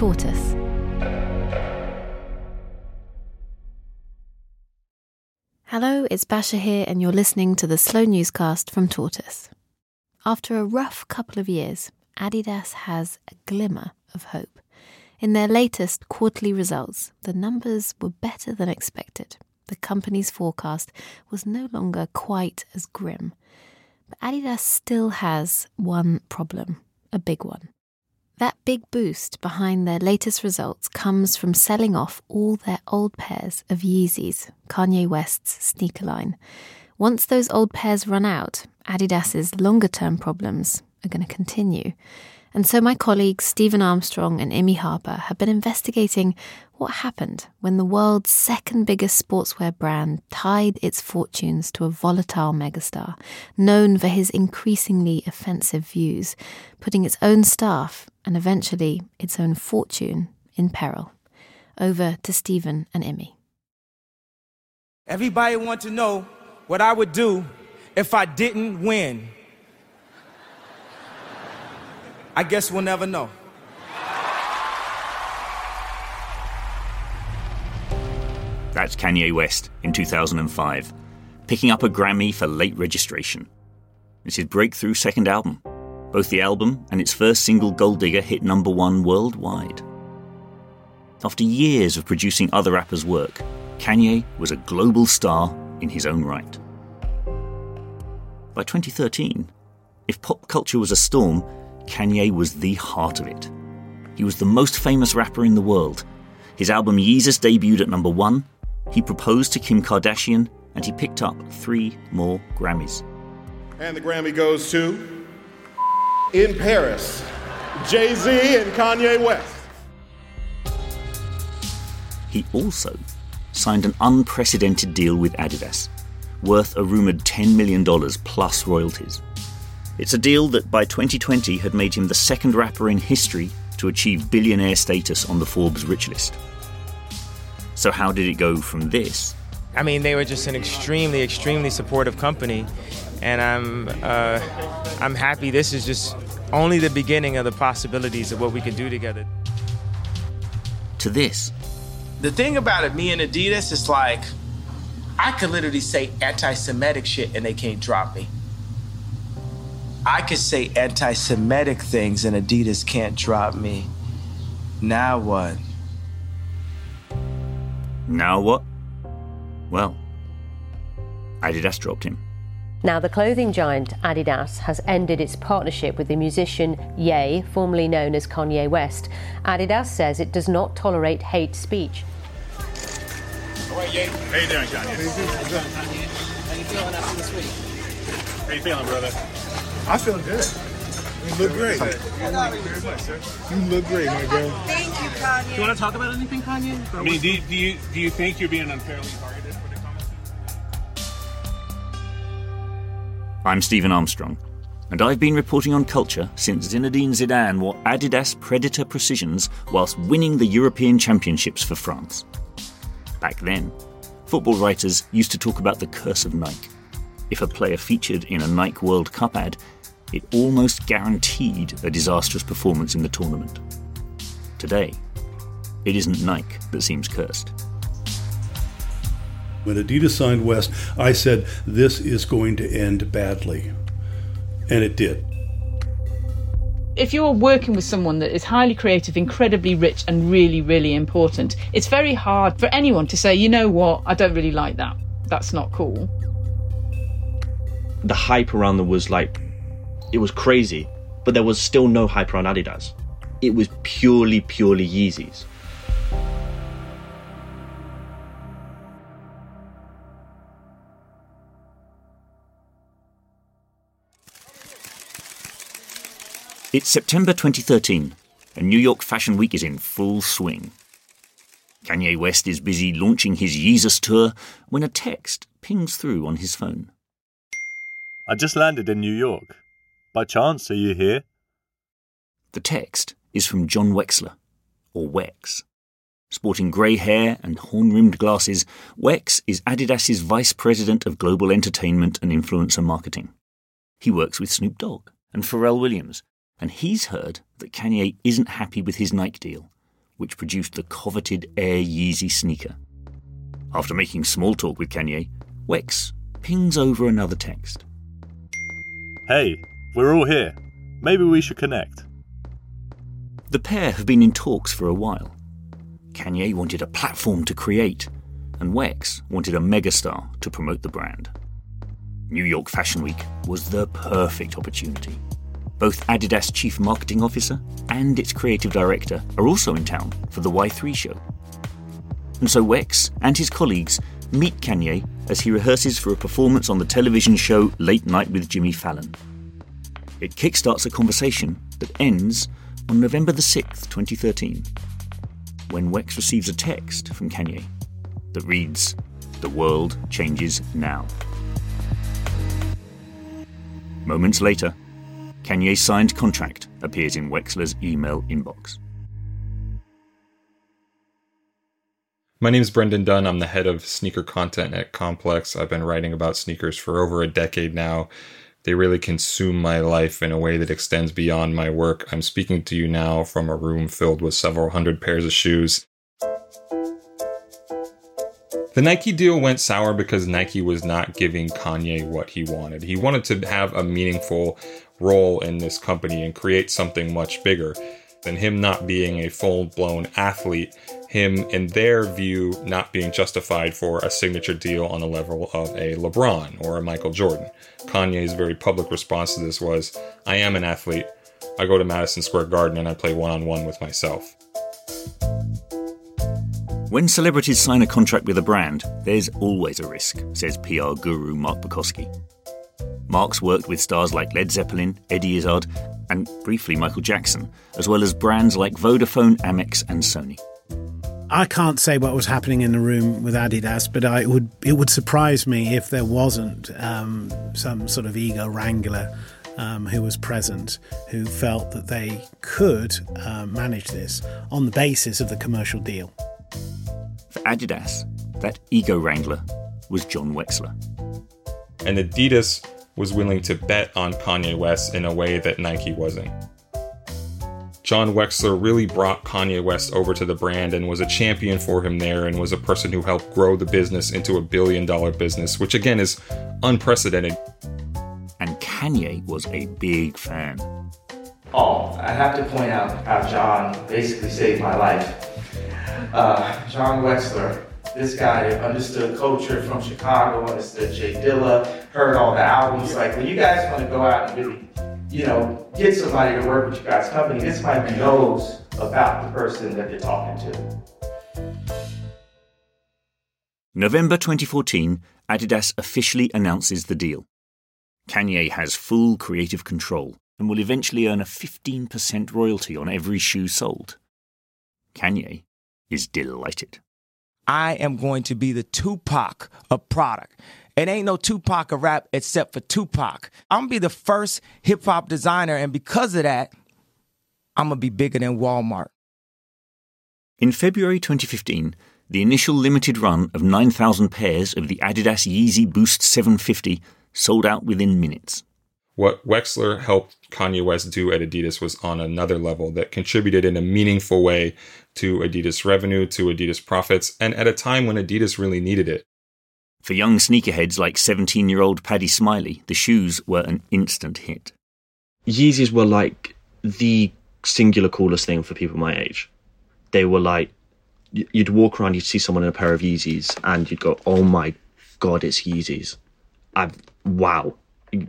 Tortoise. Hello, it's Basia here, and you're listening to the Slow Newscast from Tortoise. After a rough couple of years, Adidas has a glimmer of hope. In their latest quarterly results, the numbers were better than expected. The company's forecast was no longer quite as grim. But Adidas still has one problem, a big one. That big boost behind their latest results comes from selling off all their old pairs of Yeezys, Kanye West's sneaker line. Once those old pairs run out, Adidas's longer term problems are going to continue. And so my colleagues Stephen Armstrong and Imi Harper have been investigating what happened when the world's second biggest sportswear brand tied its fortunes to a volatile megastar, known for his increasingly offensive views, putting its own staff and eventually its own fortune in peril. Over to Stephen and Emmy. Everybody want to know what I would do if I didn't win. I guess we'll never know. That's Kanye West in 2005, picking up a Grammy for late registration. It's his breakthrough second album. Both the album and its first single, Gold Digger, hit number one worldwide. After years of producing other rappers' work, Kanye was a global star in his own right. By 2013, if pop culture was a storm, Kanye was the heart of it. He was the most famous rapper in the world. His album Yeezus debuted at number one, he proposed to Kim Kardashian, and he picked up three more Grammys. And the Grammy goes to In Paris, Jay Z and Kanye West. He also signed an unprecedented deal with Adidas, worth a rumored $10 million plus royalties. It's a deal that by 2020 had made him the second rapper in history to achieve billionaire status on the Forbes rich list. So, how did it go from this? I mean, they were just an extremely, extremely supportive company, and I'm, uh, I'm happy. This is just only the beginning of the possibilities of what we can do together. To this, The thing about it, me and Adidas, is like, I could literally say anti Semitic shit and they can't drop me. I could say anti Semitic things and Adidas can't drop me. Now what? now what? Well, Adidas dropped him. Now, the clothing giant Adidas has ended its partnership with the musician Ye, formerly known as Kanye West. Adidas says it does not tolerate hate speech. How you doing, Kanye? How you feeling after this week? How you feeling, brother? I feel good. You look great. Thank you very much, sir. You look great, my girl. Thank you, Kanye. Do you want to talk about anything, Kanye? I mean, do do you do you think you're being unfairly targeted I'm Stephen Armstrong, and I've been reporting on culture since Zinedine Zidane wore Adidas Predator Precisions whilst winning the European Championships for France. Back then, football writers used to talk about the curse of Nike. If a player featured in a Nike World Cup ad, it almost guaranteed a disastrous performance in the tournament. Today, it isn't Nike that seems cursed. When Adidas signed West, I said, this is going to end badly. And it did. if you're working with someone that is highly creative, incredibly rich, and really, really important, it's very hard for anyone to say, you know what, I don't really like that. That's not cool. the hype around them was like it was crazy, but there was still no hype around Adidas. It was purely, purely Yeezys. It's September 2013, and New York Fashion Week is in full swing. Kanye West is busy launching his Yeezus tour when a text pings through on his phone. I just landed in New York. By chance, are you here? The text is from John Wexler, or Wex. Sporting grey hair and horn rimmed glasses, Wex is Adidas's Vice President of Global Entertainment and Influencer Marketing. He works with Snoop Dogg and Pharrell Williams, and he's heard that Kanye isn't happy with his Nike deal, which produced the coveted Air Yeezy sneaker. After making small talk with Kanye, Wex pings over another text. Hey, we're all here. Maybe we should connect. The pair have been in talks for a while. Kanye wanted a platform to create, and Wex wanted a megastar to promote the brand. New York Fashion Week was the perfect opportunity. Both Adidas Chief Marketing Officer and its creative director are also in town for the Y3 show. And so Wex and his colleagues meet Kanye as he rehearses for a performance on the television show Late Night with Jimmy Fallon. It kickstarts a conversation that ends on November the 6th, 2013, when Wex receives a text from Kanye that reads, The world changes now. Moments later, Kanye's signed contract appears in Wexler's email inbox. My name is Brendan Dunn. I'm the head of sneaker content at Complex. I've been writing about sneakers for over a decade now. They really consume my life in a way that extends beyond my work. I'm speaking to you now from a room filled with several hundred pairs of shoes. The Nike deal went sour because Nike was not giving Kanye what he wanted. He wanted to have a meaningful role in this company and create something much bigger than him not being a full blown athlete, him, in their view, not being justified for a signature deal on the level of a LeBron or a Michael Jordan. Kanye's very public response to this was I am an athlete. I go to Madison Square Garden and I play one on one with myself. When celebrities sign a contract with a brand, there's always a risk, says PR guru Mark Borkowski. Mark's worked with stars like Led Zeppelin, Eddie Izzard, and briefly Michael Jackson, as well as brands like Vodafone, Amex, and Sony. I can't say what was happening in the room with Adidas, but I, it would it would surprise me if there wasn't um, some sort of ego wrangler um, who was present, who felt that they could uh, manage this on the basis of the commercial deal. For Adidas, that ego wrangler was John Wexler. And Adidas was willing to bet on Kanye West in a way that Nike wasn't. John Wexler really brought Kanye West over to the brand and was a champion for him there and was a person who helped grow the business into a billion dollar business, which again is unprecedented. And Kanye was a big fan. Oh, I have to point out how John basically saved my life. Uh, John Wexler, this guy understood culture from Chicago, understood J Dilla, heard all the albums. Like when you guys want to go out and really, you know, get somebody to work with you guys' company, this might knows about the person that they're talking to. November 2014, Adidas officially announces the deal. Kanye has full creative control and will eventually earn a 15% royalty on every shoe sold. Kanye is delighted. I am going to be the Tupac of product. It ain't no Tupac of rap except for Tupac. I'm gonna be the first hip hop designer, and because of that, I'm gonna be bigger than Walmart. In February 2015, the initial limited run of 9,000 pairs of the Adidas Yeezy Boost 750 sold out within minutes. What Wexler helped Kanye West do at Adidas was on another level that contributed in a meaningful way to Adidas revenue, to Adidas profits, and at a time when Adidas really needed it. For young sneakerheads like 17 year old Paddy Smiley, the shoes were an instant hit. Yeezys were like the singular coolest thing for people my age. They were like, you'd walk around, you'd see someone in a pair of Yeezys, and you'd go, oh my god, it's Yeezys. I've, wow.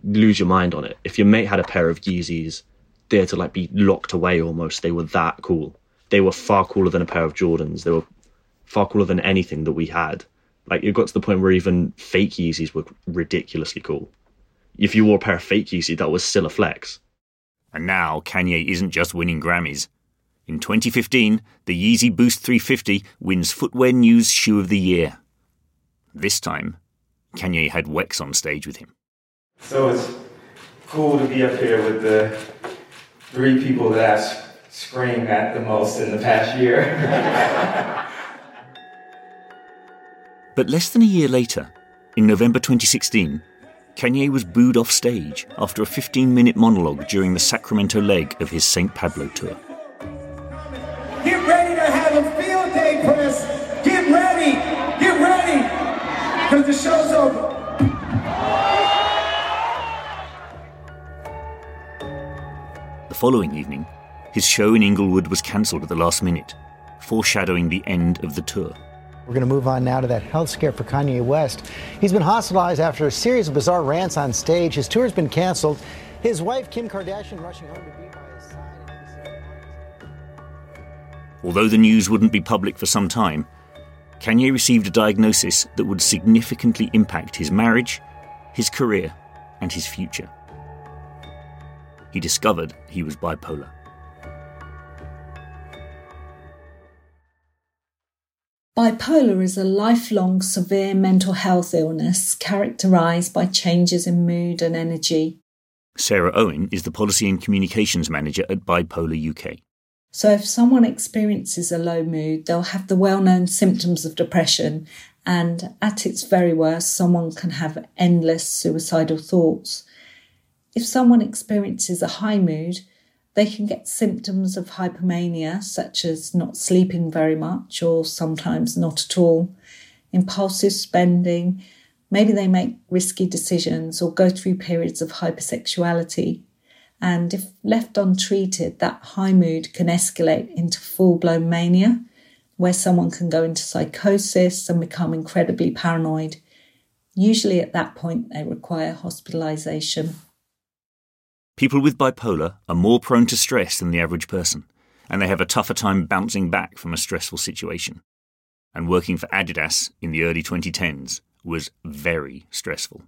Lose your mind on it. If your mate had a pair of Yeezys, they had to like be locked away almost. They were that cool. They were far cooler than a pair of Jordans. They were far cooler than anything that we had. Like it got to the point where even fake Yeezys were ridiculously cool. If you wore a pair of fake Yeezys, that was still a flex. And now Kanye isn't just winning Grammys. In 2015, the Yeezy Boost 350 wins Footwear News Shoe of the Year. This time, Kanye had Wex on stage with him. So it's cool to be up here with the three people that I screamed at the most in the past year. but less than a year later, in November 2016, Kanye was booed off stage after a 15 minute monologue during the Sacramento leg of his St. Pablo tour. Get ready to have a field day, press. Get ready. Get ready. Because the show's over. Following evening, his show in Inglewood was cancelled at the last minute, foreshadowing the end of the tour. We're going to move on now to that health scare for Kanye West. He's been hospitalized after a series of bizarre rants on stage. His tour has been canceled. His wife, Kim Kardashian, rushing home to be by his side. Although the news wouldn't be public for some time, Kanye received a diagnosis that would significantly impact his marriage, his career, and his future. He discovered he was bipolar. Bipolar is a lifelong severe mental health illness characterized by changes in mood and energy. Sarah Owen is the Policy and Communications Manager at Bipolar UK. So, if someone experiences a low mood, they'll have the well known symptoms of depression, and at its very worst, someone can have endless suicidal thoughts. If someone experiences a high mood, they can get symptoms of hypomania, such as not sleeping very much or sometimes not at all, impulsive spending, maybe they make risky decisions or go through periods of hypersexuality. And if left untreated, that high mood can escalate into full blown mania, where someone can go into psychosis and become incredibly paranoid. Usually at that point, they require hospitalization. People with bipolar are more prone to stress than the average person, and they have a tougher time bouncing back from a stressful situation. And working for Adidas in the early 2010s was very stressful.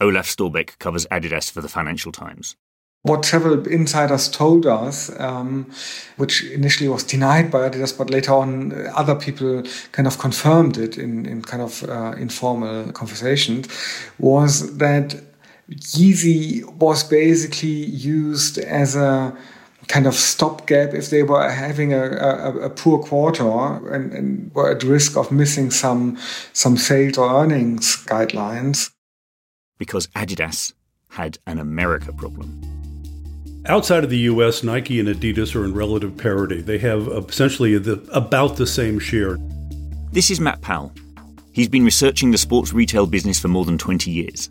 Olaf Storbeck covers Adidas for the Financial Times. What several insiders told us, um, which initially was denied by Adidas, but later on uh, other people kind of confirmed it in, in kind of uh, informal conversations, was that Yeezy was basically used as a kind of stopgap if they were having a, a, a poor quarter and, and, were at risk of missing some some sales or earnings guidelines. Because Adidas had an America problem. Outside of the US, Nike and Adidas are in relative parity. They have essentially the, about the same share. This is Matt Powell. He's been researching the sports retail business for more than 20 years.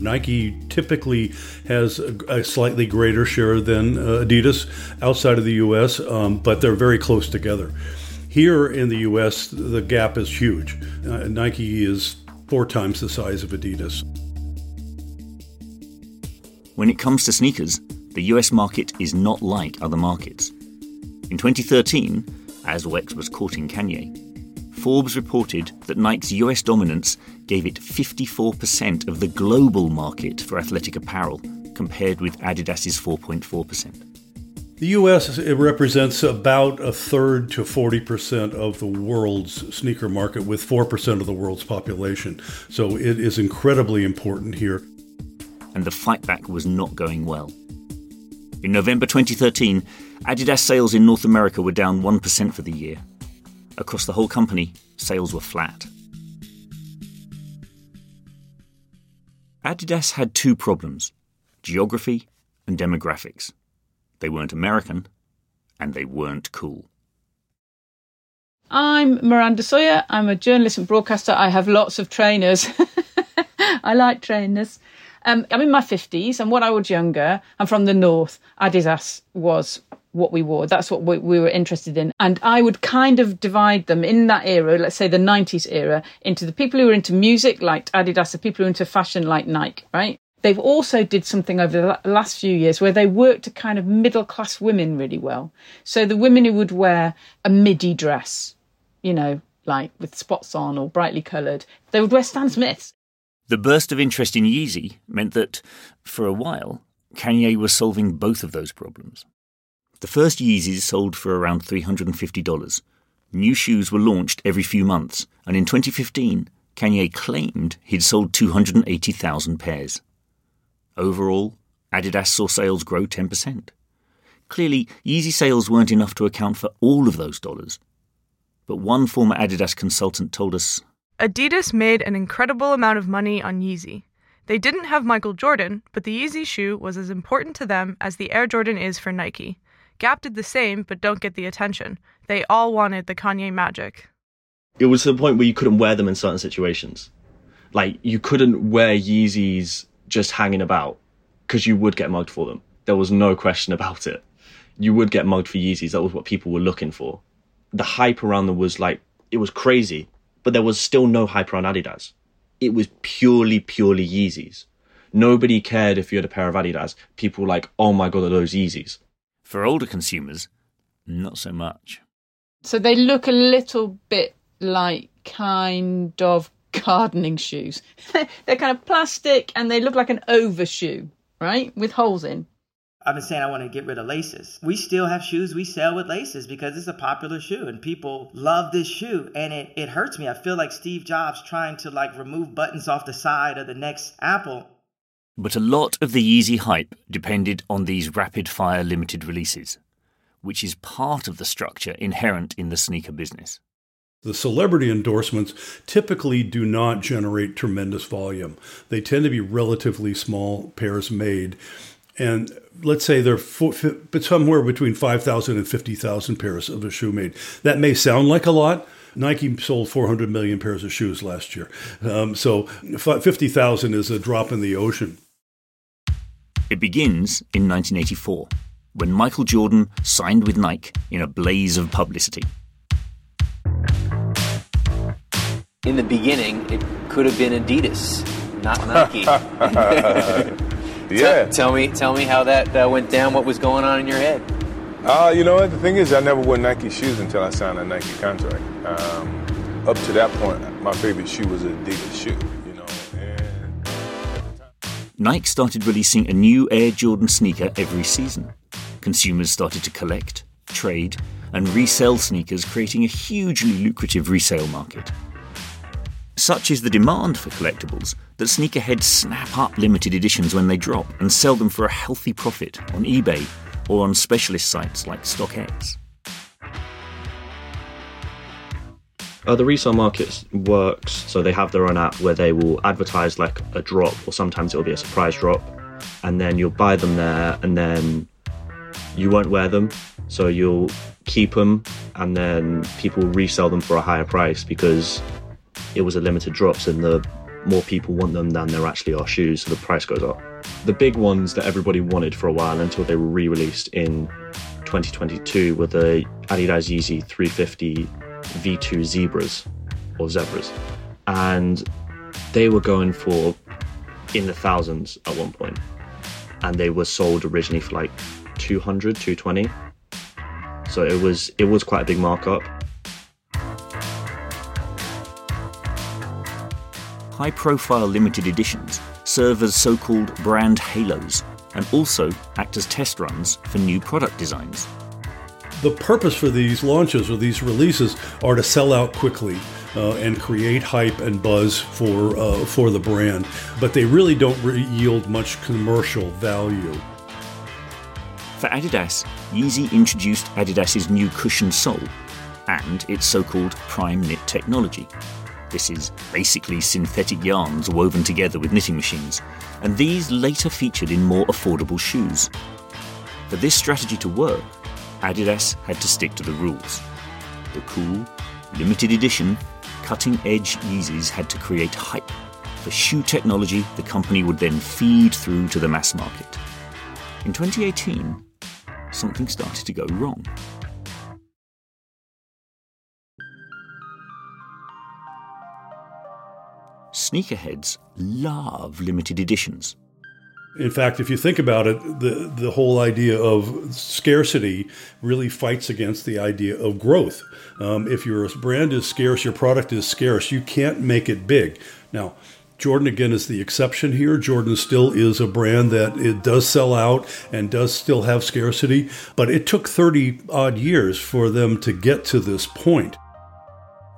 Nike typically has a, slightly greater share than uh, Adidas outside of the U.S., um, but they're very close together. Here in the U.S., the gap is huge. Uh, Nike is four times the size of Adidas. When it comes to sneakers, the US market is not like other markets. In 2013, as Wex was courting Kanye, Forbes reported that Nike's US dominance gave it 54% of the global market for athletic apparel, compared with Adidas's 4.4%. The U.S. represents about a third to 40% of the world's sneaker market, with 4% of the world's population. So it is incredibly important here. And the fight back was not going well. In November 2013, Adidas sales in North America were down 1% for the year, Across the whole company, sales were flat. Adidas had two problems geography and demographics. They weren't American, and they weren't cool. I'm Miranda Sawyer. I'm a journalist and broadcaster. I have lots of trainers. I like trainers. Um, I'm in my 50s, and when I was younger, I'm from the north. Adidas was what we wore. That's what we, we, were interested in. And I would kind of divide them in that era, let's say the 90s era, into the people who were into music, like Adidas, the people who were into fashion, like Nike, right? They've also did something over the last few years where they worked to kind of middle class women really well. So the women who would wear a midi dress, you know, like with spots on or brightly coloured, they would wear Stan Smiths. The burst of interest in Yeezy meant that, for a while, Kanye was solving both of those problems. The first Yeezys sold for around $350. New shoes were launched every few months, and in 2015, Kanye claimed he'd sold 280,000 pairs. Overall, Adidas saw sales grow 10%. Clearly, Yeezy sales weren't enough to account for all of those dollars. But one former Adidas consultant told us Adidas made an incredible amount of money on Yeezy. They didn't have Michael Jordan, but the Yeezy shoe was as important to them as the Air Jordan is for Nike. Gap did the same, but don't get the attention. They all wanted the Kanye magic. It was to the point where you couldn't wear them in certain situations. Like, you couldn't wear Yeezys just hanging about because you would get mugged for them. There was no question about it. You would get mugged for Yeezys. That was what people were looking for. The hype around them was like, it was crazy, but there was still no hype around Adidas. It was purely, purely Yeezys. Nobody cared if you had a pair of Adidas. People were like, oh my god, are those Yeezys? For older consumers, not so much. So they look a little bit like kind of gardening shoes. They're kind of plastic and they look like an overshoe, right? With holes in. I've been saying I want to get rid of laces. We still have shoes we sell with laces because it's a popular shoe and people love this shoe and it, it hurts me. I feel like Steve Jobs trying to like remove buttons off the side of the next Apple. But a lot of the Yeezy hype depended on these rapid fire limited releases, which is part of the structure inherent in the sneaker business. The celebrity endorsements typically do not generate tremendous volume. They tend to be relatively small pairs made. And let's say they're somewhere between 5,000 and 50,000 pairs of a shoe made. That may sound like a lot. Nike sold 400 million pairs of shoes last year. Um, so 50,000 is a drop in the ocean. It begins in 1984 when Michael Jordan signed with Nike in a blaze of publicity. In the beginning, it could have been Adidas, not Nike. yeah. T- tell me, tell me how that uh, went down. What was going on in your head? Uh, you know what? The thing is, I never wore Nike shoes until I signed a Nike contract. Um, up to that point, my favorite shoe was an Adidas shoe. You know, and Nike started releasing a new Air Jordan sneaker every season. Consumers started to collect, trade, and resell sneakers, creating a hugely lucrative resale market. Such is the demand for collectibles that sneakerheads snap up limited editions when they drop and sell them for a healthy profit on eBay or on specialist sites like StockX. Uh, the resale market works so they have their own app where they will advertise like a drop or sometimes it'll be a surprise drop and then you'll buy them there and then you won't wear them so you'll keep them and then people resell them for a higher price because it was a limited drops and the more people want them than there actually are shoes, so the price goes up. The big ones that everybody wanted for a while until they were re-released in 2022 were the Adidas Yeezy 350 V2 Zebras or Zebras, and they were going for in the thousands at one point, and they were sold originally for like 200, 220. So it was it was quite a big markup. High profile limited editions serve as so called brand halos and also act as test runs for new product designs. The purpose for these launches or these releases are to sell out quickly. Uh, and create hype and buzz for uh, for the brand, but they really don't re- yield much commercial value. For Adidas, Yeezy introduced Adidas's new cushion sole and its so-called Primeknit technology, this is basically synthetic yarns woven together with knitting machines, and these later featured in more affordable shoes. For this strategy to work, Adidas had to stick to the rules. The cool, limited edition, cutting edge Yeezys had to create hype. The shoe technology the company would then feed through to the mass market. In 2018, something started to go wrong. Sneakerheads love limited editions. In fact, if you think about it, the, the whole idea of scarcity really fights against the idea of growth. Um, if your brand is scarce, your product is scarce, you can't make it big. Now, Jordan again is the exception here. Jordan still is a brand that it does sell out and does still have scarcity, but it took 30 odd years for them to get to this point.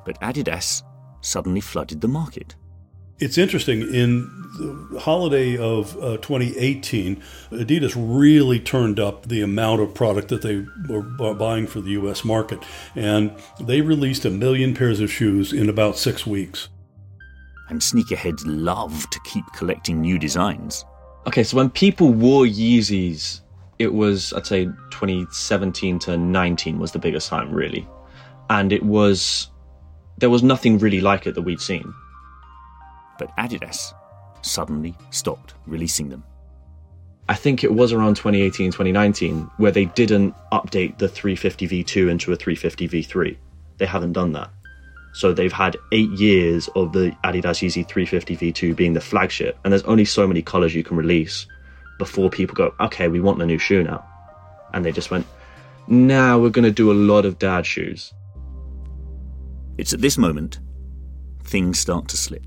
But Adidas suddenly flooded the market. It's interesting. In the holiday of uh, 2018, Adidas really turned up the amount of product that they were buying for the US market. And they released a million pairs of shoes in about six weeks and sneakerheads love to keep collecting new designs. Okay, so when people wore Yeezys, it was, I'd say, 2017 to 19 was the biggest time, really. And it was, there was nothing really like it that we'd seen. But Adidas suddenly stopped releasing them. I think it was around 2018, 2019, where they didn't update the 350 V2 into a 350 V3. They haven't done that. So they've had eight years of the Adidas Yeezy 350 V2 being the flagship, and there's only so many colors you can release before people go, okay, we want the new shoe now. And they just went, now nah, we're going to do a lot of dad shoes. It's at this moment things start to slip.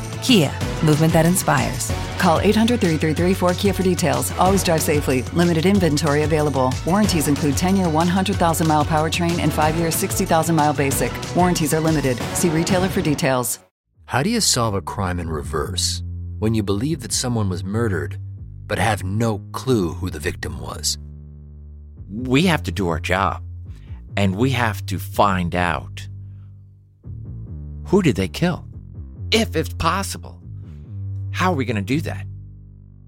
Kia, movement that inspires. Call 800 333 4KIA for details. Always drive safely. Limited inventory available. Warranties include 10 year 100,000 mile powertrain and 5 year 60,000 mile basic. Warranties are limited. See retailer for details. How do you solve a crime in reverse when you believe that someone was murdered but have no clue who the victim was? We have to do our job and we have to find out who did they kill? If it's possible. How are we going to do that?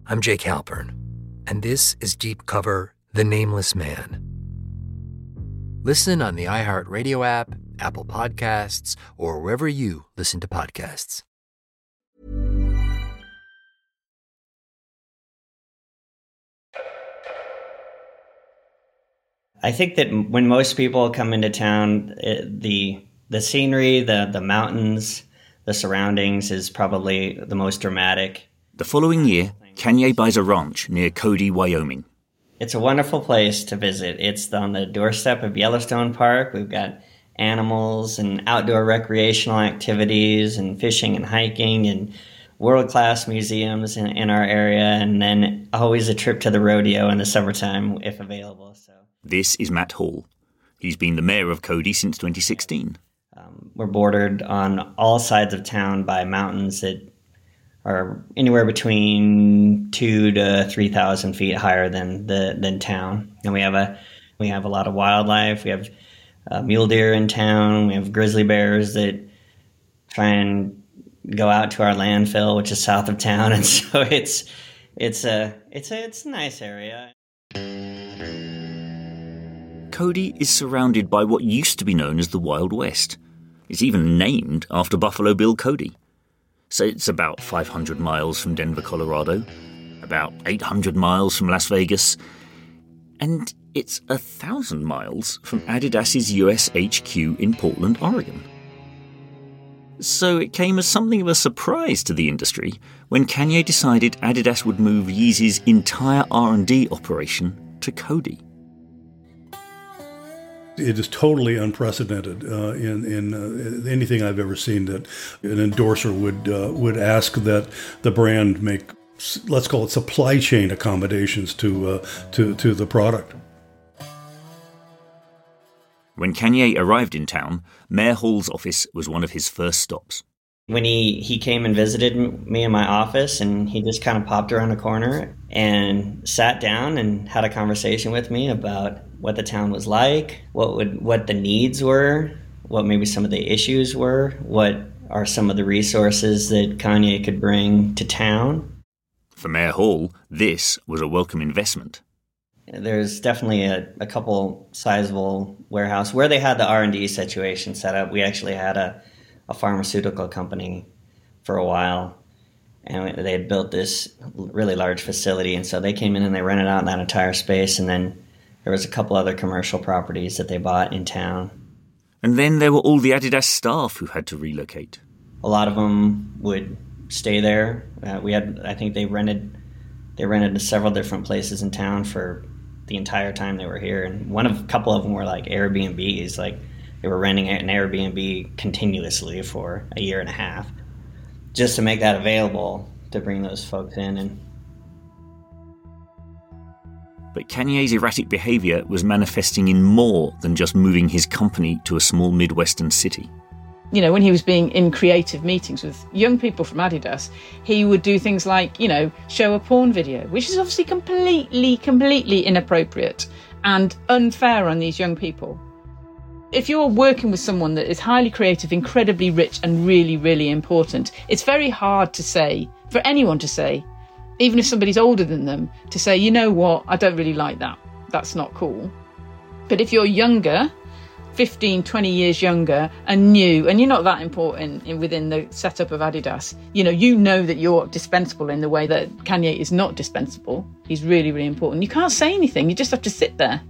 I'm Jake Halpern, and this is Deep Cover The Nameless Man. Listen on the iHeartRadio app Apple Podcasts, or wherever you listen to podcasts. I think that when most people come into town, it, the the scenery, the the mountains, the surroundings is probably the most dramatic. The following year, Kanye buys a ranch near Cody, Wyoming. It's a wonderful place to visit. It's on the doorstep of Yellowstone Park. We've got animals and outdoor recreational activities and fishing and hiking and world class museums in, in, our area, and then always a trip to the rodeo in the summertime if available. So this is Matt Hall. He's been the mayor of Cody since 2016. Um, we're bordered on all sides of town by mountains that are anywhere between two to three thousand feet higher than the than town, and we have a we have a lot of wildlife. We have uh, mule deer in town. We have grizzly bears that try and go out to our landfill, which is south of town, and so it's it's a it's a it's a nice area. Cody is surrounded by what used to be known as the Wild West. It's even named after Buffalo Bill Cody. So it's about 500 miles from Denver, Colorado, about 800 miles from Las Vegas, and it's a thousand miles from Adidas's US HQ in Portland, Oregon. So it came as something of a surprise to the industry when Kanye decided Adidas would move Yeezy's entire R&D operation to Cody. It is totally unprecedented uh, in in uh, anything I've ever seen that an endorser would uh, would ask that the brand make let's call it supply chain accommodations to uh, to to the product. When Kanye arrived in town, Mayor Hall's office was one of his first stops. When he, he came and visited me in my office, and he just kind of popped around the corner, and sat down and had a conversation with me about what the town was like, what would what the needs were, what maybe some of the issues were, what are some of the resources that Kanye could bring to town. For Mayor Hall, this was a welcome investment. There's definitely a, a couple sizable warehouse where they had the R and D situation set up. We actually had a, a pharmaceutical company for a while, and they had built this really large facility, and so they came in and they rented out that entire space, and then there was a couple other commercial properties that they bought in town. And then there were all the Adidas staff who had to relocate. A lot of them would stay there. Uh, we had, I think, they rented they rented several different places in town for the entire time they were here, and one of a couple of them were like Airbnbs, like they were renting an Airbnb continuously for a year and a half, just to make that available to bring those folks in and but Kanye's erratic behaviour was manifesting in more than just moving his company to a small Midwestern city. You know, when he was being in creative meetings with young people from Adidas, he would do things like, you know, show a porn video, which is obviously completely, completely inappropriate and unfair on these young people. If you're working with someone that is highly creative, incredibly rich, and really, really important, it's very hard to say, for anyone to say, even if somebody's older than them, to say, you know what, I don't really like that. That's not cool. But if you're younger, 15, 20 years younger and new, and you're not that important in, within the setup of Adidas, you know, you know that you're dispensable in the way that Kanye is not dispensable. He's really, really important. You can't say anything, you just have to sit there.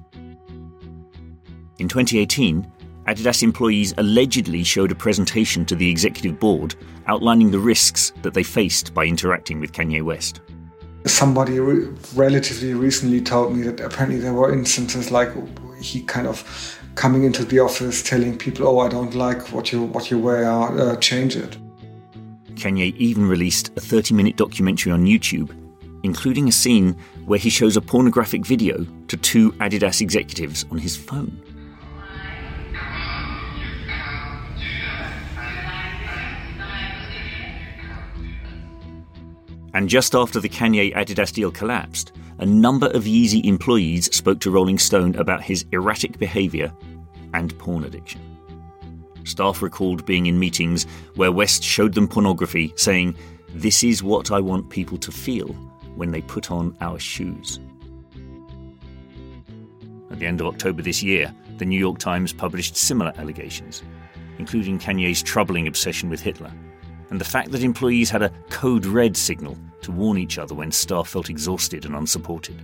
In 2018, Adidas employees allegedly showed a presentation to the executive board outlining the risks that they faced by interacting with Kanye West. Somebody re- relatively recently told me that apparently there were instances like he kind of coming into the office telling people, "Oh, I don't like what you what you wear, uh, change it." Kanye even released a 30-minute documentary on YouTube, including a scene where he shows a pornographic video to two Adidas executives on his phone. And just after the Kanye Adidas deal collapsed, a number of Yeezy employees spoke to Rolling Stone about his erratic behaviour and porn addiction. Staff recalled being in meetings where West showed them pornography, saying, This is what I want people to feel when they put on our shoes. At the end of October this year, the New York Times published similar allegations, including Kanye's troubling obsession with Hitler and the fact that employees had a code red signal to warn each other when staff felt exhausted and unsupported.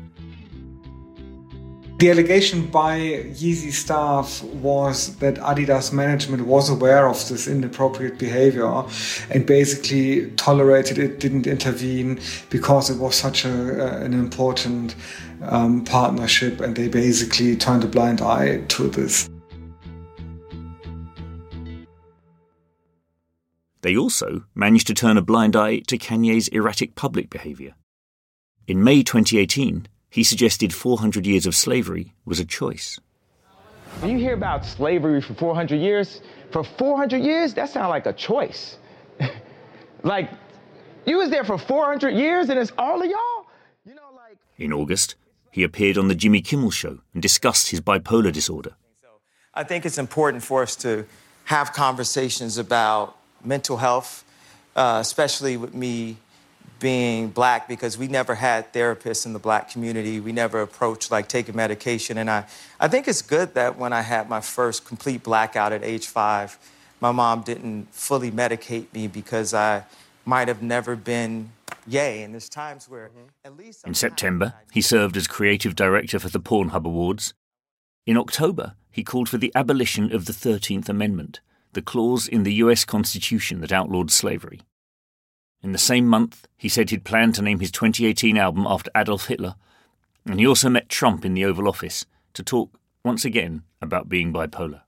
The allegation by Yeezy staff was that Adidas management was aware of this inappropriate behavior and basically tolerated it, didn't intervene because it was such a, uh, an important um, partnership, and they basically turned a blind eye to this. They also managed to turn a blind eye to Kanye's erratic public behaviour. In May 2018, he suggested 400 years of slavery was a choice. When you hear about slavery for 400 years, for 400 years, that sounds like a choice. like, you was there for 400 years and it's all of y'all? You know, like. In August, he appeared on the Jimmy Kimmel Show and discussed his bipolar disorder. I think it's important for us to have conversations about mental health, uh, especially with me being black because we never had therapists in the black community. We never approached like taking medication. And I, I think it's good that when I had my first complete blackout at age five, my mom didn't fully medicate me because I might have never been Ye. And there's times where mm-hmm. at least. In September, he served as creative director for the Pornhub Awards. In October, he called for the abolition of the 13th Amendment the clause in the US Constitution that outlawed slavery. In the same month, he said he'd planned to name his 2018 album after Adolf Hitler, and he also met Trump in the Oval Office to talk once again about being bipolar.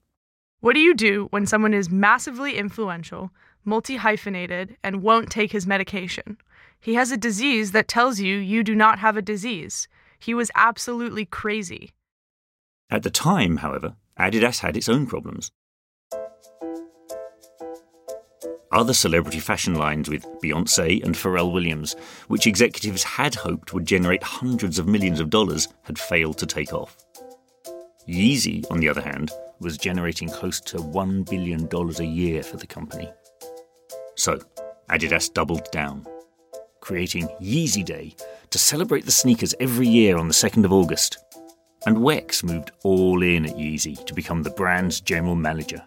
What do you do when someone is massively influential, multi hyphenated, and won't take his medication? He has a disease that tells you you do not have a disease. He was absolutely crazy. At the time, however, Adidas had its own problems. Other celebrity fashion lines with Beyonce and Pharrell Williams, which executives had hoped would generate hundreds of millions of dollars, had failed to take off. Yeezy, on the other hand, was generating close to $1 billion a year for the company. So, Adidas doubled down, creating Yeezy Day to celebrate the sneakers every year on the 2nd of August. And Wex moved all in at Yeezy to become the brand's general manager.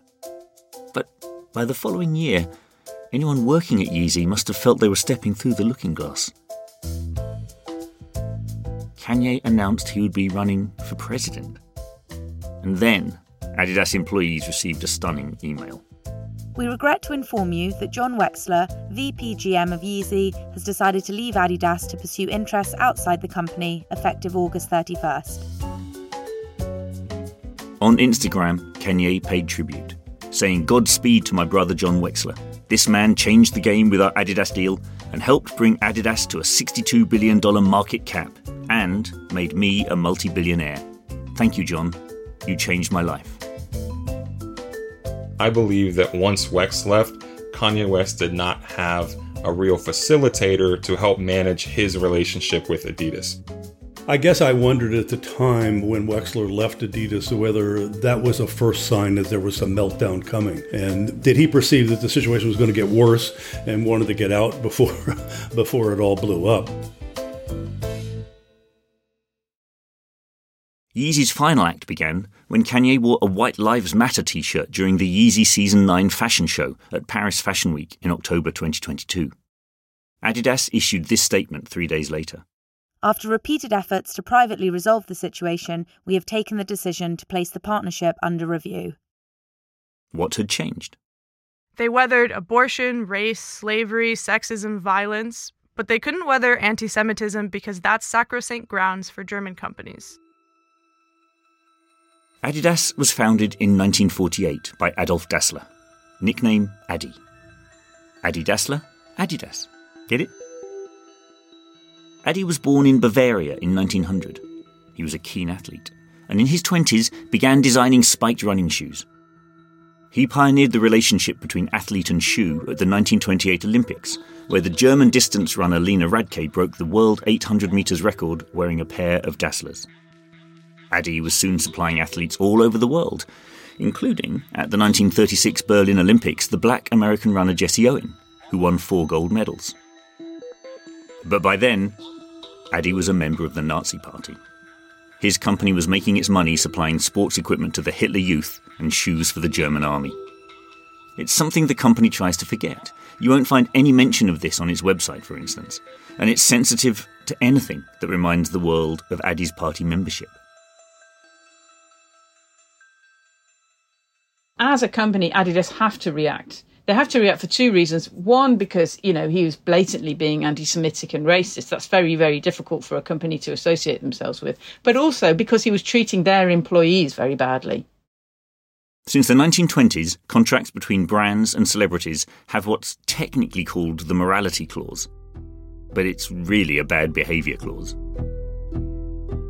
But by the following year, anyone working at Yeezy must have felt they were stepping through the looking glass. Kanye announced he would be running for president. And then Adidas employees received a stunning email. We regret to inform you that Jon Wexler, VP GM of Yeezy, has decided to leave Adidas to pursue interests outside the company effective August 31st. On Instagram, Kanye paid tribute, saying Godspeed to my brother Jon Wexler. This man changed the game with our Adidas deal and helped bring Adidas to a $62 billion market cap and made me a multi billionaire. Thank you, Jon. You changed my life. I believe that once Wex left, Kanye West did not have a real facilitator to help manage his relationship with Adidas. I guess I wondered at the time when Wexler left Adidas whether that was a first sign that there was a meltdown coming. And did he perceive that the situation was going to get worse and wanted to get out before before it all blew up? Yeezy's final act began when Kanye wore a White Lives Matter t shirt during the Yeezy Season 9 fashion show at Paris Fashion Week in October 2022. Adidas issued this statement three days later. After repeated efforts to privately resolve the situation, we have taken the decision to place the partnership under review. What had changed? They weathered abortion, race, slavery, sexism, violence, but they couldn't weather anti Semitism because that's sacrosanct grounds for German companies. Adidas was founded in 1948 by Adolf Dassler, nickname Adi. Adi Dassler, Adidas. Get it? Adi was born in Bavaria in 1900. He was a keen athlete, and in his 20s began designing spiked running shoes. He pioneered the relationship between athlete and shoe at the 1928 Olympics, where the German distance runner Lina Radke broke the world 800 metres record wearing a pair of Dasslers. Adi was soon supplying athletes all over the world, including, at the 1936 Berlin Olympics, the black American runner Jesse Owen, who won four gold medals. But by then, Adi was a member of the Nazi Party. His company was making its money supplying sports equipment to the Hitler Youth and shoes for the German army. It's something the company tries to forget. You won't find any mention of this on its website, for instance, and it's sensitive to anything that reminds the world of Adi's party membership. as a company, Adidas have to react. They have to react for two reasons. One, because, you know, he was blatantly being anti Semitic and racist. That's very, very difficult for a company to associate themselves with. But also because he was treating their employees very badly. Since the 1920s, contracts between brands and celebrities have what's technically called the morality clause. But it's really a bad behavior clause.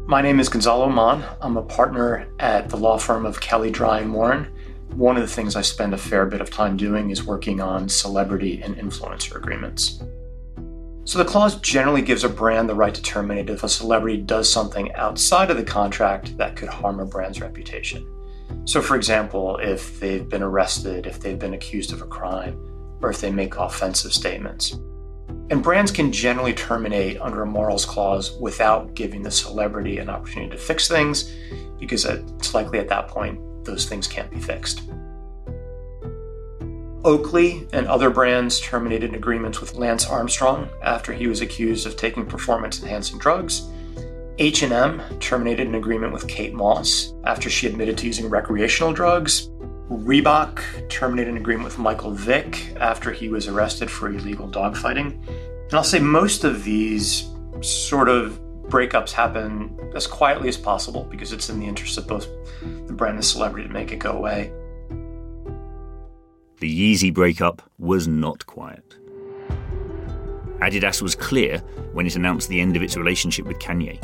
My name is Gonzalo Mon. I'm a partner at the law firm of Kelley Drye and Warren. One of the things I spend a fair bit of time doing is working on celebrity and influencer agreements. So the clause generally gives a brand the right to terminate if a celebrity does something outside of the contract that could harm a brand's reputation. So, for example, if they've been arrested, if they've been accused of a crime, or if they make offensive statements. And brands can generally terminate under a morals clause without giving the celebrity an opportunity to fix things, because it's likely at that point those things can't be fixed. Oakley and other brands terminated agreements with Lance Armstrong after he was accused of taking performance-enhancing drugs. H&M terminated an agreement with Kate Moss after she admitted to using recreational drugs. Reebok terminated an agreement with Michael Vick after he was arrested for illegal dogfighting. And I'll say most of these sort of breakups happen as quietly as possible because it's in the interest of both the brand and the celebrity to make it go away. The Yeezy breakup was not quiet. Adidas was clear when it announced the end of its relationship with Kanye.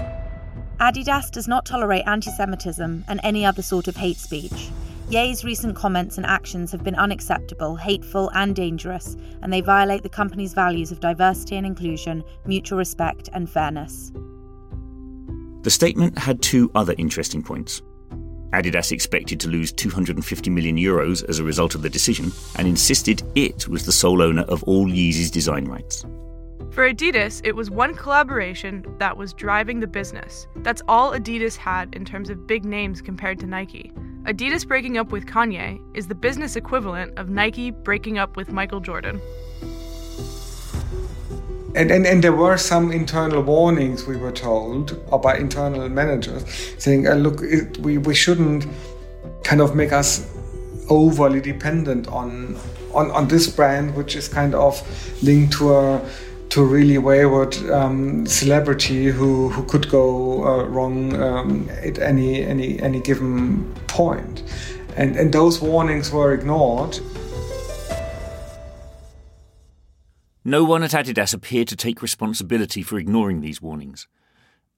Adidas does not tolerate anti Semitism and any other sort of hate speech. Ye's recent comments and actions have been unacceptable, hateful, and dangerous, and they violate the company's values of diversity and inclusion, mutual respect, and fairness. The statement had two other interesting points. Adidas expected to lose 250 million euros as a result of the decision and insisted it was the sole owner of all Yeezy's design rights. For Adidas, it was one collaboration that was driving the business. That's all Adidas had in terms of big names compared to Nike. Adidas breaking up with Kanye is the business equivalent of Nike breaking up with Michael Jordan. And, and, and there were some internal warnings we were told by internal managers saying uh, look it, we, we shouldn't kind of make us overly dependent on, on on this brand which is kind of linked to a to a really wayward um, celebrity who, who could go uh, wrong um, at any, any, any given point. And, and those warnings were ignored. No one at Adidas appeared to take responsibility for ignoring these warnings.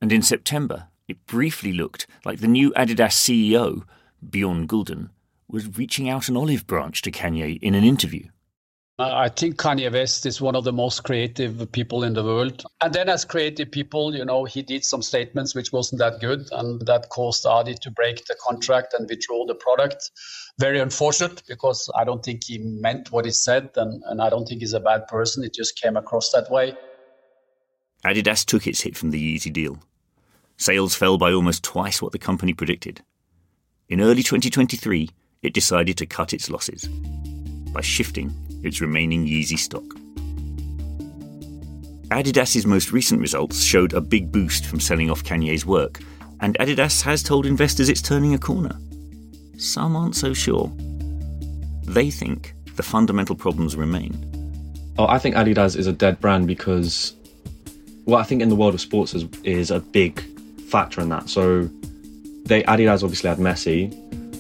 And in September, it briefly looked like the new Adidas CEO, Bjorn Gulden, was reaching out an olive branch to Kanye in an interview. I think Kanye West is one of the most creative people in the world. And then, as creative people, you know, he did some statements which wasn't that good, and that caused Adi to break the contract and withdraw the product. Very unfortunate because I don't think he meant what he said, and, and I don't think he's a bad person. It just came across that way. Adidas took its hit from the Yeezy deal. Sales fell by almost twice what the company predicted. In early 2023, it decided to cut its losses by shifting its remaining Yeezy stock. Adidas's most recent results showed a big boost from selling off Kanye's work, and Adidas has told investors it's turning a corner. Some aren't so sure. They think the fundamental problems remain. Oh, I think Adidas is a dead brand because what I think in the world of sports is, is a big factor in that. So they Adidas obviously had Messi,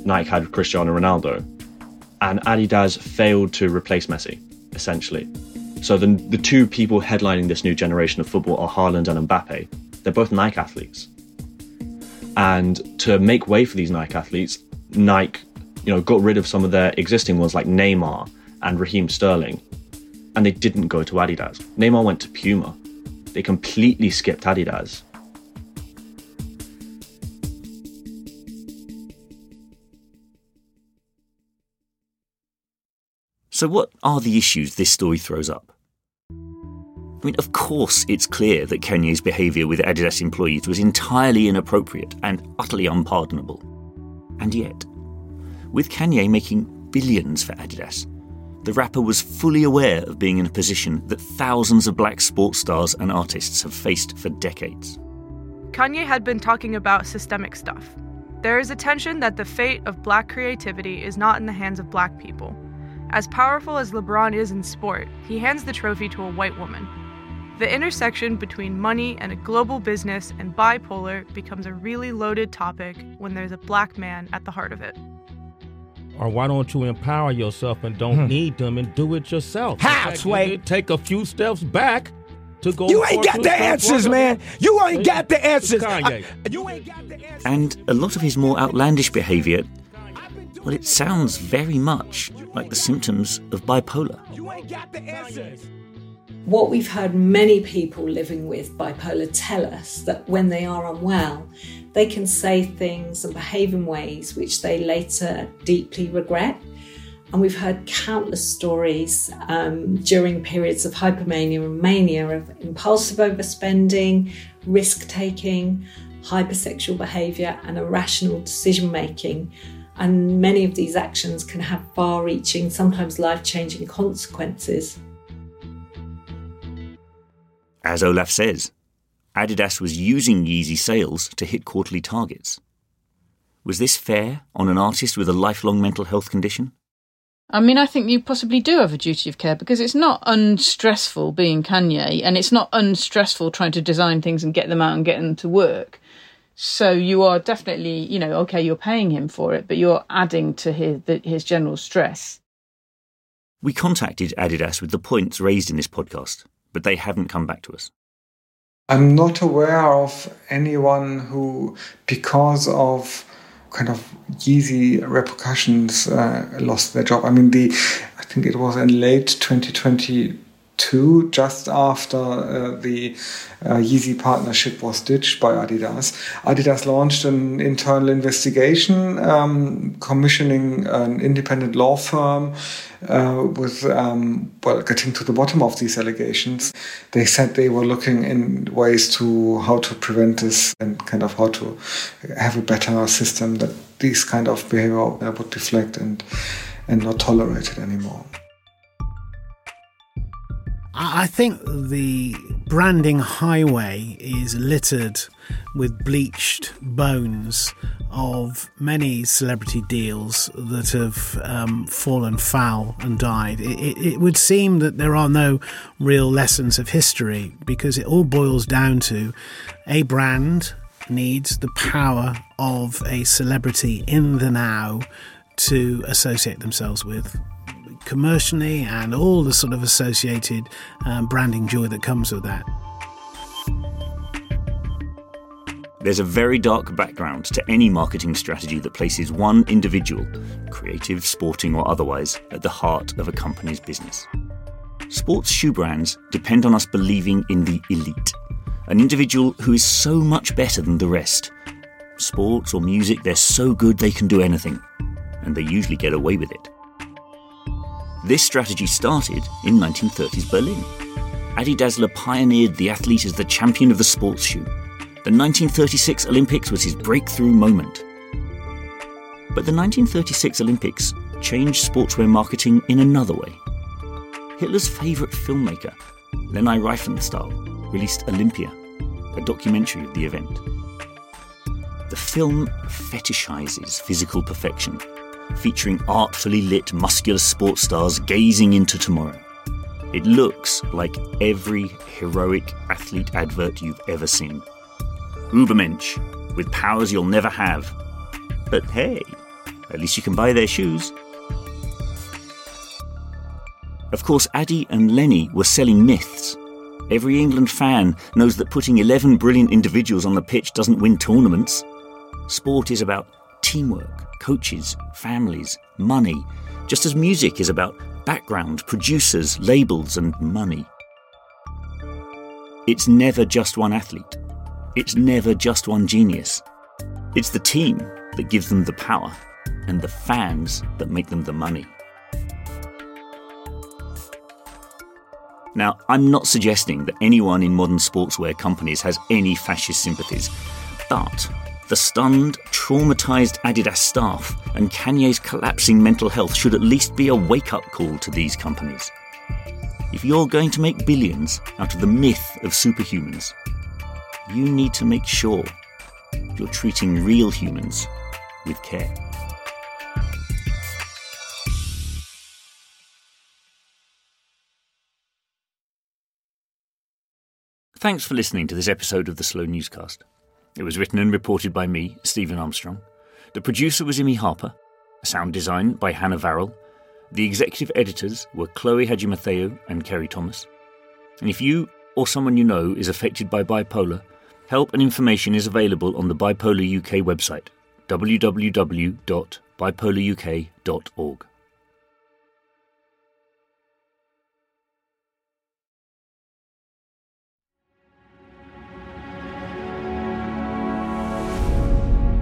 Nike had Cristiano Ronaldo and Adidas failed to replace Messi, essentially. So the, the two people headlining this new generation of football are Haaland and Mbappe. They're both Nike athletes. And to make way for these Nike athletes, Nike, you know, got rid of some of their existing ones like Neymar and Raheem Sterling. And they didn't go to Adidas. Neymar went to Puma. They completely skipped Adidas. So, what are the issues this story throws up? I mean, of course, it's clear that Kanye's behaviour with Adidas employees was entirely inappropriate and utterly unpardonable. And yet, with Kanye making billions for Adidas, the rapper was fully aware of being in a position that thousands of black sports stars and artists have faced for decades. Kanye had been talking about systemic stuff. There is a tension that the fate of black creativity is not in the hands of black people. As powerful as LeBron is in sport, he hands the trophy to a white woman. The intersection between money and a global business and bipolar becomes a really loaded topic when there's a black man at the heart of it. Or why don't you empower yourself and don't hmm. need them and do it yourself? How, Sway? Take a few steps back to go. You ain't got the answers, man. You ain't got the answers. I, you ain't got the answers. And a lot of his more outlandish behavior well, it sounds very much like the symptoms of bipolar. What we've heard many people living with bipolar tell us that when they are unwell, they can say things and behave in ways which they later deeply regret. And we've heard countless stories um, during periods of hypomania and mania of impulsive overspending, risk taking, hypersexual behaviour, and irrational decision making and many of these actions can have far reaching, sometimes life changing consequences. As Olaf says, Adidas was using Yeezy sales to hit quarterly targets. Was this fair on an artist with a lifelong mental health condition? I mean, I think you possibly do have a duty of care because it's not unstressful being Kanye and it's not unstressful trying to design things and get them out and get them to work. So you are definitely, you know, okay, you're paying him for it, but you're adding to his his general stress. We contacted Adidas with the points raised in this podcast, but they haven't come back to us. I'm not aware of anyone who, because of kind of Yeezy repercussions uh, lost their job. I mean, the I think it was in late 2020 two, just after uh, the uh, Yeezy partnership was ditched by Adidas. Adidas launched an internal investigation, um, commissioning an independent law firm uh, with, um, well, getting to the bottom of these allegations. They said they were looking in ways to how to prevent this and kind of how to have a better system that these kind of behavior would deflect and and not tolerated anymore. I think the branding highway is littered with bleached bones of many celebrity deals that have um, fallen foul and died. It, it, it, would seem that there are no real lessons of history because it all boils down to a brand needs the power of a celebrity in the now to associate themselves with commercially and all the sort of associated um, branding joy that comes with that. There's a very dark background to any marketing strategy that places one individual, creative, sporting, or otherwise, at the heart of a company's business. Sports shoe brands depend on us believing in the elite, an individual who is so much better than the rest. Sports or music, they're so good they can do anything, and they usually get away with it. This strategy started in 1930s Berlin. Adi Dassler pioneered the athlete as the champion of the sports shoe. The 1936 Olympics was his breakthrough moment. But the 1936 Olympics changed sportswear marketing in another way. Hitler's favourite filmmaker, Leni Riefenstahl, released Olympia, a documentary of the event. The film fetishizes physical perfection featuring artfully lit muscular sports stars gazing into tomorrow. It looks like every heroic athlete advert you've ever seen. Ubermensch, with powers you'll never have. But hey, at least you can buy their shoes. Of course, Adi and Leni were selling myths. Every England fan knows that putting 11 brilliant individuals on the pitch doesn't win tournaments. Sport is about teamwork, coaches, families, money, just as music is about background, producers, labels, and money. It's never just one athlete. It's never just one genius. It's the team that gives them the power, and the fans that make them the money. Now, I'm not suggesting that anyone in modern sportswear companies has any fascist sympathies, but the stunned, traumatized Adidas staff and Kanye's collapsing mental health should at least be a wake up call to these companies. If you're going to make billions out of the myth of superhumans, you need to make sure you're treating real humans with care. Thanks for listening to this episode of the Slow Newscast. It was written and reported by me, Stephen Armstrong. The producer was Imi Harper. Sound design by Hannah Varrell. The executive editors were Chloe Hadjimatheou and Kerry Thomas. And if you or someone you know is affected by bipolar, help and information is available on the Bipolar UK website, www.bipolaruk.org.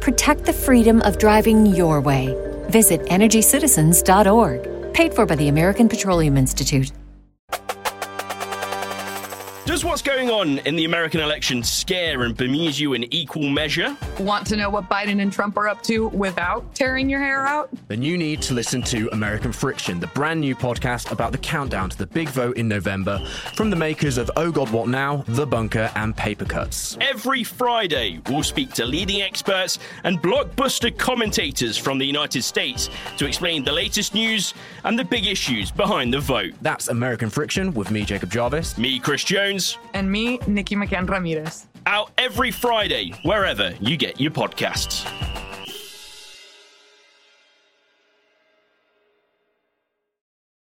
Protect the freedom of driving your way. Visit EnergyCitizens.org. Paid for by the American Petroleum Institute. Does what's going on in the American election scare and bemuse you in equal measure? Want to know what Biden and Trump are up to without tearing your hair out? Then you need to listen to American Friction, the brand new podcast about the countdown to the big vote in November from the makers of Oh God What Now, The Bunker, and Paper Cuts. Every Friday, we'll speak to leading experts and blockbuster commentators from the United States to explain the latest news and the big issues behind the vote. That's American Friction with me, Jacob Jarvis. Me, Chris Jones. And me, Nikki McCann Ramirez. Out every Friday, wherever you get your podcasts.